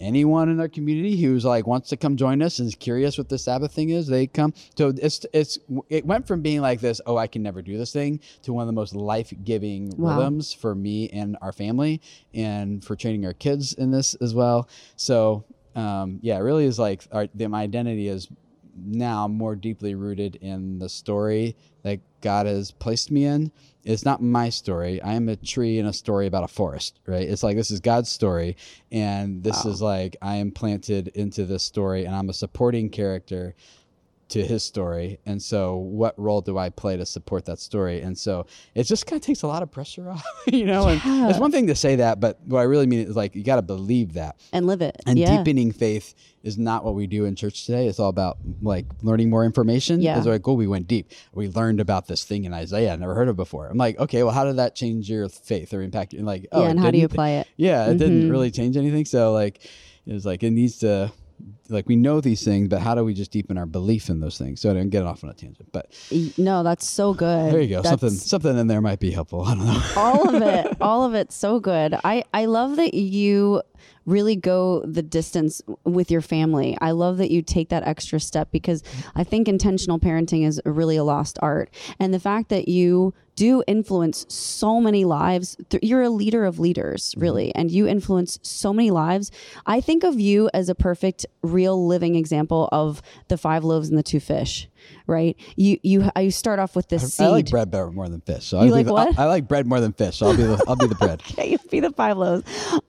anyone in our community who's like wants to come join us and is curious what the Sabbath thing is. They come. So it's it's it went from being like this, oh, I can never do this thing, to one of the most life giving Wow. rhythms for me and our family, and for training our kids in this as well. So um, yeah, it really is like our, my identity is now more deeply rooted in the story that God has placed me in. It's not my story. I am a tree in a story about a forest, right? It's like this is God's story, and this is like I am planted into this story, and I'm a supporting character to his story. And so, what role do I play to support that story? And so, it just kind of takes a lot of pressure off, you know. And it's one thing to say that, but what I really mean is like you got to believe that. And live it. And yeah. deepening faith is not what we do in church today. It's all about like learning more information. Yeah. It's like, oh, we went deep. We learned about this thing in Isaiah I never heard of before. I'm like, okay, well, how did that change your faith or impact you? And like, oh, yeah, and how do you apply it? Yeah, it didn't Mhm. really change anything. So like, it was like it needs to. Like we know these things, but how do we just deepen our belief in those things? So I didn't get off on a tangent, but No, that's so good. there you go. Something, That's- something in there might be helpful. I don't know. all of it all of it so good i i love that you really go the distance with your family. I love that you take that extra step because i think intentional parenting is really a lost art. And the fact that you do influence so many lives you're a leader of leaders mm-hmm. really and you influence so many lives. I think of you as a perfect real living example of the five loaves and the two fish right you you i start off with this seed I like bread better more than fish. So You I'll like the, what? I, I like bread more than fish. So I'll be the I'll be the bread. Okay, you'll be the five loaves.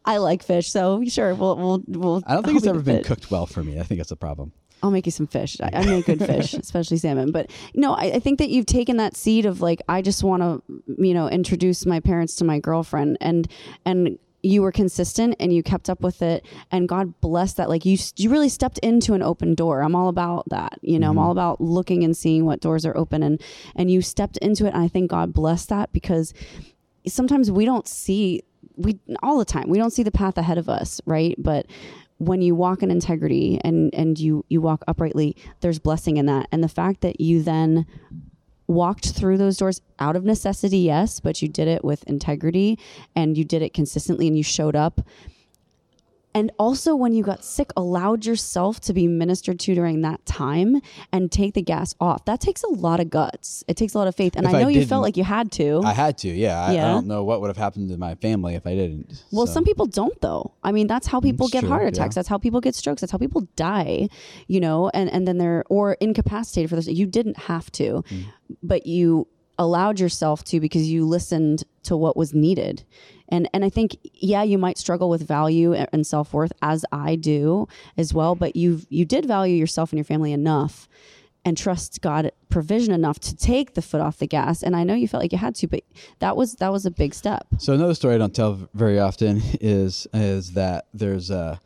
I like fish, so sure, we'll we'll we'll. I don't think I'll it's be ever been fish. cooked well for me. I think that's a problem. I'll make you some fish. I, I make good fish, especially salmon. But no, I, I think that you've taken that seed of like, I just want to, you know, introduce my parents to my girlfriend, and and you were consistent and you kept up with it, and God bless that. Like you, you really stepped into an open door. I'm all about that. You know, I'm mm-hmm. all about looking and seeing what doors are open, and and you stepped into it. And I think God bless that because sometimes we don't see we all the time we don't see the path ahead of us right but when you walk in integrity and and you you walk uprightly there's blessing in that and the fact that you then walked through those doors out of necessity yes but you did it with integrity and you did it consistently and you showed up and also when you got sick allowed yourself to be ministered to during that time and take the gas off that takes a lot of guts it takes a lot of faith and If i I know you felt like you had to I had to, yeah. I, I don't know what would have happened to my family if I didn't. well so. some people don't though i mean that's how people It's get true, heart yeah. attacks that's how people get strokes that's how people die you know and and then they're or incapacitated for this you didn't have to Mm. but you allowed yourself to because you listened to what was needed and and i think yeah you might struggle with value and- self-worth as i do as well but you you did value yourself and your family enough and trust god provision enough to take the foot off the gas and i know you felt like you had to but that was that was a big step So another story I don't tell very often is is that there's uh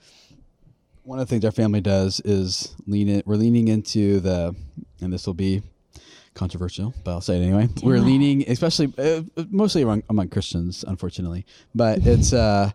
one of the things our family does is lean in. We're leaning into the, and this will be controversial, but I'll say it anyway. we're leaning, especially uh, mostly among, among Christians, unfortunately, but it's uh,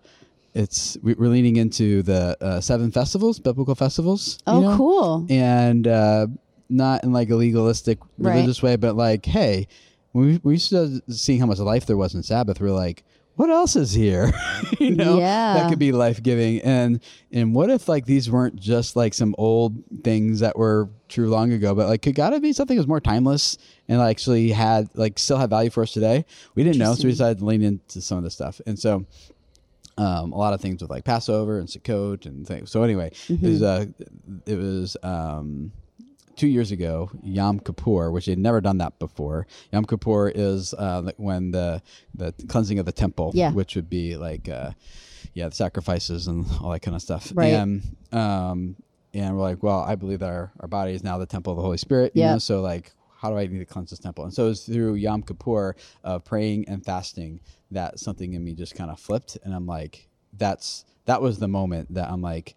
it's we- we're leaning into the uh, seven festivals, biblical festivals. you oh know? cool and uh, not in like a legalistic Right. religious way, but like, hey, when we, we started seeing how much life there was in Sabbath, we're like, what else is here? you know, Yeah. that could be life giving. And and what if like these weren't just like some old things that were true long ago, but like could God be something that was more timeless and actually had like still have value for us today? We didn't know, so we decided to lean into some of this stuff. And so um, a lot of things with like Passover and Sukkot and things. So anyway, it was uh, it was um, two years ago Yom Kippur, which they'd never done that before. Yom Kippur is uh, when the the cleansing of the temple, Yeah. which would be like uh, yeah, the sacrifices and all that kind of stuff. Right. And um, and we're like, well, I believe that our, our body is now the temple of the Holy Spirit. You Yeah. know? So like, how do I need to cleanse this temple? And so it was through Yom Kippur of praying and fasting that something in me just kind of flipped, and I'm like, that's that was the moment that I'm like,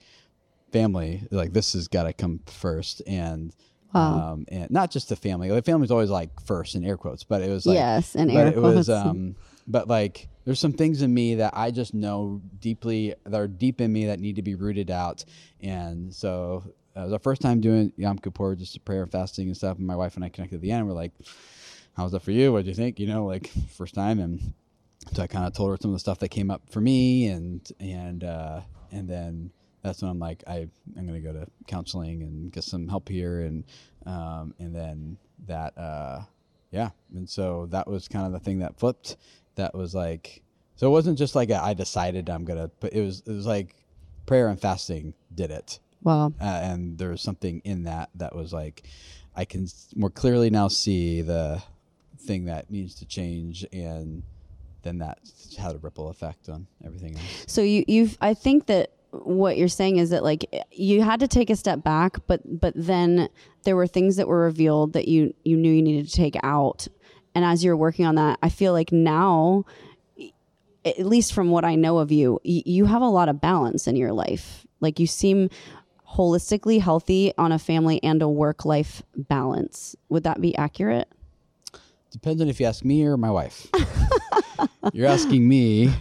family, like this has got to come first, and. Wow. Um, and not just the family. The family's always like first in air quotes, but it was like Yes, in but air it was quotes. um but like there's some things in me that I just know deeply that are deep in me that need to be rooted out. And so uh, it was our first time doing Yom Kippur, just prayer and fasting and stuff. And my wife and I connected at the end. And we're like, "How was that for you? What do you think?" You know, like first time. And so I kind of told her some of the stuff that came up for me, and and uh, and then that's when I'm like, I I'm gonna go to counseling and get some help here, and um, and then that uh, yeah, and so that was kind of the thing that flipped. That was like, so it wasn't just like a, I decided I'm gonna, but it was it was like prayer and fasting did it, wow. Uh, and there was something in that that was like, I can more clearly now see the thing that needs to change, and then that had a ripple effect on everything else. So you you've I think that what you're saying is that like you had to take a step back, but but then there were things that were revealed that you you knew you needed to take out. And as you're working on that, I feel like now at least from what I know of you, you have a lot of balance in your life. Like you seem holistically healthy on a family and a work life balance. Would that be accurate? Depends on if you ask me or my wife. You're asking me.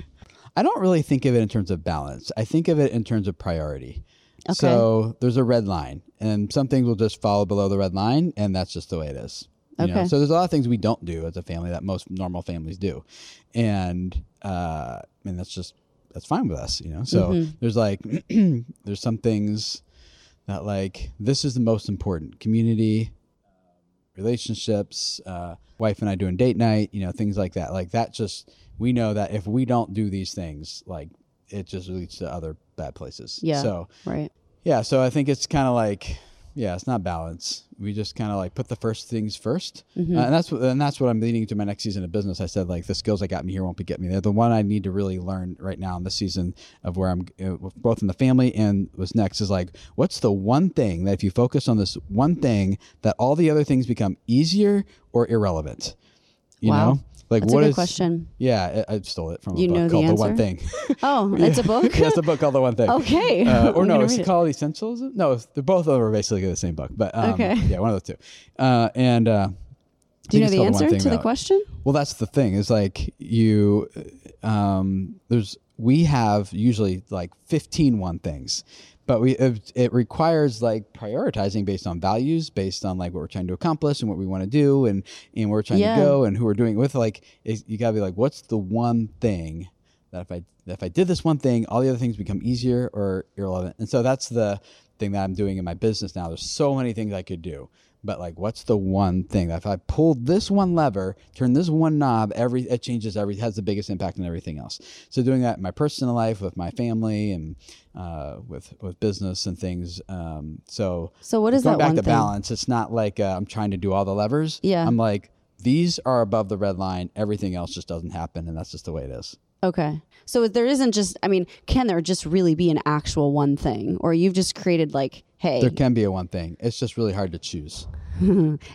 I don't really think of it in terms of balance. I think of it in terms of priority. Okay. So there's a red line, and some things will just follow below the red line, and that's just the way it is. You know? Okay. So there's a lot of things we don't do as a family that most normal families do, and uh, and that's just that's fine with us, you know. So there's like there's some things that like this is the most important community relationships, uh, wife and I doing date night, you know, things like that. Like that just we know that if we don't do these things, like it just leads to other bad places. Yeah. So Right. yeah, so I think it's kind of like yeah, it's not balance. We just kind of like put the first things 1st Mm-hmm. Uh, and that's what and that's what I'm leading to my next season of business. I said like the skills that got me here won't be get me there. The one I need to really learn right now in this season of where I'm uh, both in the family and what's next is like what's the one thing that if you focus on this one thing that all the other things become easier or irrelevant. You Wow. know, like That's what a good is- question. Yeah, I, I stole it from a You book know the called The One answer? Thing. Oh, it's a book? yeah, it's a book called The One Thing. Okay. Uh, or I'm no, it's it. called Essentials. No, they're both of them are basically the same book. But um, Okay. yeah, one of those two. Uh, and uh, Do you know I think it's the answer Thing, to the question? Well, that's the thing. Is like you, um, there's we have usually like 15 one things, but we it, it requires like prioritizing based on values, based on like what we're trying to accomplish and what we want to do, and and where we're trying Yeah. to go and who we're doing it with. Like it, you gotta be like, what's the one thing that if I that if I did this one thing, all the other things become easier or irrelevant. And so that's the thing that I'm doing in my business now. There's so many things I could do. But like what's the one thing that if I pull this one lever, turn this one knob, every it changes every has the biggest impact on everything else. So doing that in my personal life with my family and uh, with with business and things. Um, so So what is going that back to thing? balance? It's not like uh, I'm trying to do all the levers. Yeah. I'm like these are above the red line. Everything else just doesn't happen, and that's just the way it is. Okay. So there isn't just, I mean, can there just really be an actual one thing? Or you've just created like, hey, There can be a one thing. It's just really hard to choose.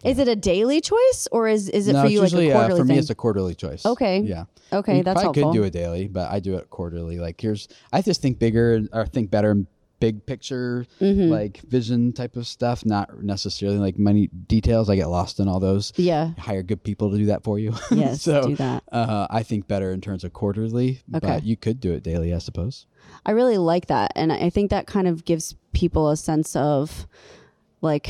is it a daily choice or is, is it no, for you like a quarterly uh, for thing? me it's a quarterly choice. Okay. Yeah. Okay, You that's probably helpful. could do it daily, but I do it quarterly. Like here's, I just think bigger or think better big picture, Mm-hmm. like vision type of stuff, not necessarily like many details. I get lost in all those. yeah. Hire good people to do that for you. Yes, so do that. Uh, I think better in terms of quarterly, Okay. but you could do it daily, I suppose. I really like that. And I think that kind of gives people a sense of like,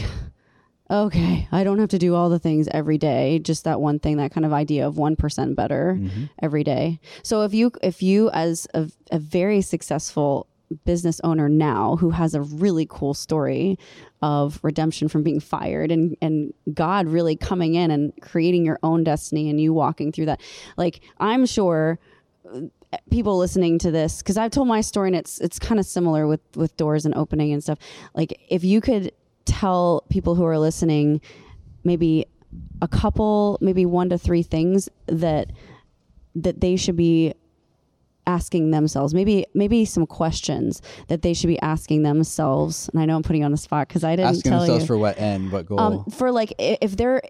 okay, I don't have to do all the things every day. Just that one thing, that kind of idea of 1% better Mm-hmm. every day. So if you, if you as a, a very successful business owner now who has a really cool story of redemption from being fired and and God really coming in and creating your own destiny and you walking through that like I'm sure uh, people listening to this because I've told my story and it's it's kind of similar with with doors and opening and stuff. Like if you could tell people who are listening maybe a couple, maybe one to three things that that they should be asking themselves maybe maybe some questions that they should be asking themselves. And i know i'm putting you on the spot because i didn't Asking tell themselves you. for what end, what goal. um, for like if they're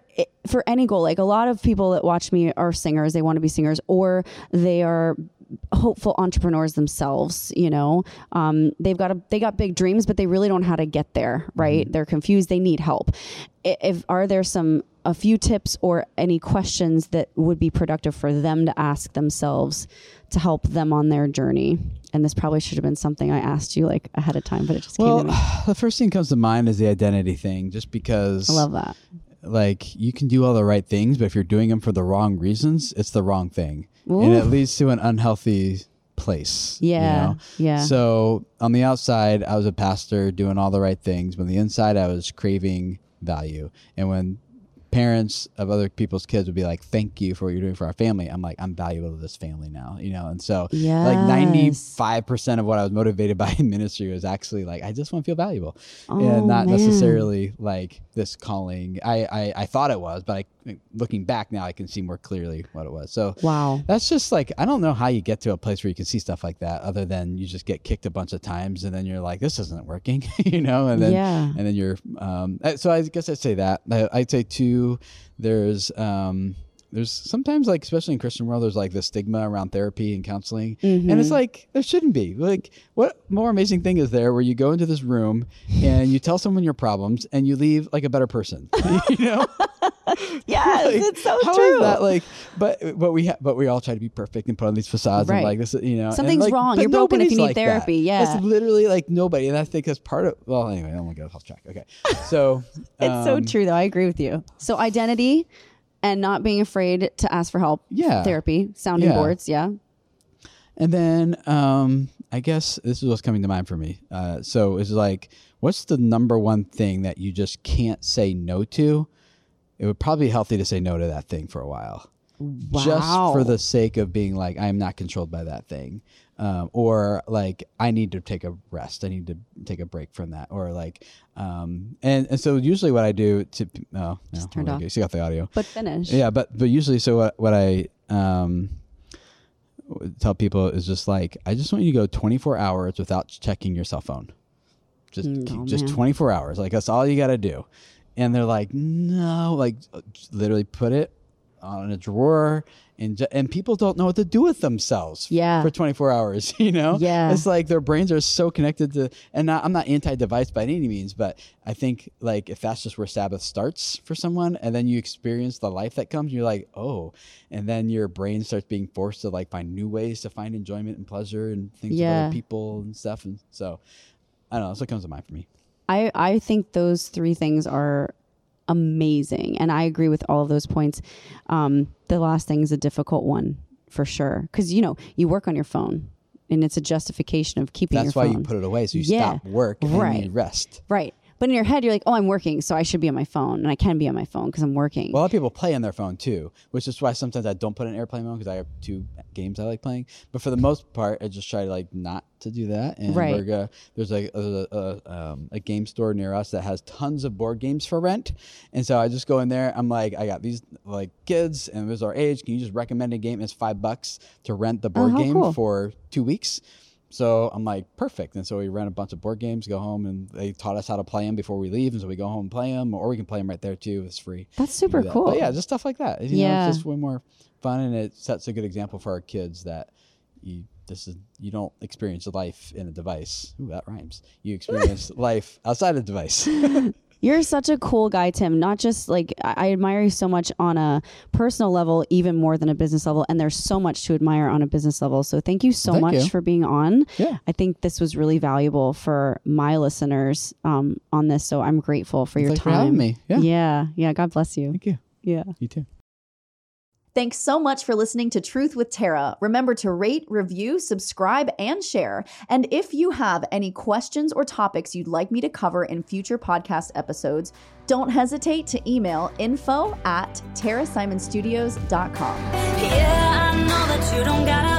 for any goal like a lot of people that watch me are singers. They want to be singers or they are hopeful entrepreneurs themselves you know? Um, they've got a they got big dreams but they really don't know how to get there right? They're confused. They need help. If are there some a few tips or any questions that would be productive for them to ask themselves to help them on their journey? And this probably should have been something i asked you like ahead of time but it just came well, to me. the first thing that comes to mind is the identity thing, just because i love that like you can do all the right things, but if you're doing them for the wrong reasons, it's the wrong thing, and it leads to an unhealthy place. you Yeah, know? yeah. So on the outside, I was a pastor doing all the right things, but on the inside, I was craving value. And when parents of other people's kids would be like, "Thank you for what you're doing for our family," I'm like, "I'm valuable to this family now," you know. And so, like 95 percent of what I was motivated by in ministry was actually like, I just want to feel valuable, Oh, and not man. necessarily like this calling. I, I I thought it was, but I looking back now, I can see more clearly what it was. So wow that's just like I don't know how you get to a place where you can see stuff like that, other than you just get kicked a bunch of times and then you're like, this isn't working, you know, and then Yeah. and then you're. Um, so I guess I'd say that. I- I'd say There's um, there's sometimes like especially in Christian world, there's like the stigma around therapy and counseling, and Mm-hmm. it's like there shouldn't be. Like, what more amazing thing is there where you go into this room and you tell someone your problems and you leave like a better person, you know? yes Like, it's so how is true that like? But but we ha- but we all try to be perfect and put on these facades Right. and like this, you know. Something's like, wrong. You're broken if you need like that. therapy. Yeah. that's literally like nobody, and I think that's part of. Well, anyway, I don't want to get off track. Okay, so it's so um, true though i agree with you so identity and not being afraid to ask for help Yeah. therapy sounding Yeah. boards yeah And then um, I guess this is what's coming to mind for me. Uh, so it's like, what's the number one thing that you just can't say no to? It would probably be healthy to say no to that thing for a while. Just for the sake of being like, I'm not controlled by that thing. Um, or like, I need to take a rest. I need to take a break from that. Or like, um, and, and so usually what I do to, oh, no, turned off. You got the audio. but finish Yeah, but but usually, so what what I um tell people is just like I just want you to go 24 hours without checking your cell phone. Just Mm, oh, just man. 24 hours. Like that's all you got to do. And they're like, "No, like literally put it on a drawer and ju- and people don't know what to do with themselves Yeah. for 24 hours, you know? Yeah. It's like their brains are so connected to and not, I'm not anti-device by any means, but I think like if that's just where Sabbath starts for someone and then you experience the life that comes, you're like, "Oh." And then your brain starts being forced to like find new ways to find enjoyment and pleasure and things with other people and stuff and so I don't know, that's what comes to mind for me. I, I think those three things are amazing. And I agree with all of those points. Um, the last thing is a difficult one for sure. Because you know you work on your phone, and it's a justification of keeping. That's why phone. you put it away, so you Yeah. stop work and Right. you rest. right. But in your head, you're like, "Oh, I'm working, so I should be on my phone, and I can be on my phone because I'm working." Well, a lot of people play on their phone too, which is why sometimes I don't put in airplane mode because I have two games I like playing. But for the most part, I just try to like not to do that. And Right. we're there's like a, a, um, a game store near us that has tons of board games for rent, and so I just go in there. I'm like, I got these like kids, and this is our age. Can you just recommend a game? It's five bucks to rent the board how game cool. for two weeks. So I'm like, perfect. And so we rent a bunch of board games, go home, and they taught us how to play them before we leave. And so we go home and play them, or we can play them right there too. It's free. That's super that. cool. But yeah, just stuff like that. You Yeah. know, it's just way more fun, and it sets a good example for our kids that you this is you don't experience life in a device. Ooh, that rhymes. You experience life outside a device. You're such a cool guy, Tim. Not just like I I admire you so much on a personal level, even more than a business level. And there's so much to admire on a business level. So thank you so Thank much you. for being on. Yeah. I think this was really valuable for my listeners um, on this. So I'm grateful for your Thanks time. for having me. Yeah. yeah. Yeah. God bless you. Thank you. Yeah. You too. Thanks so much for listening to Truth with Tara. Remember to rate, review, subscribe, and share. And if you have any questions or topics you'd like me to cover in future podcast episodes, don't hesitate to email info at tarasimonstudios.com. Yeah,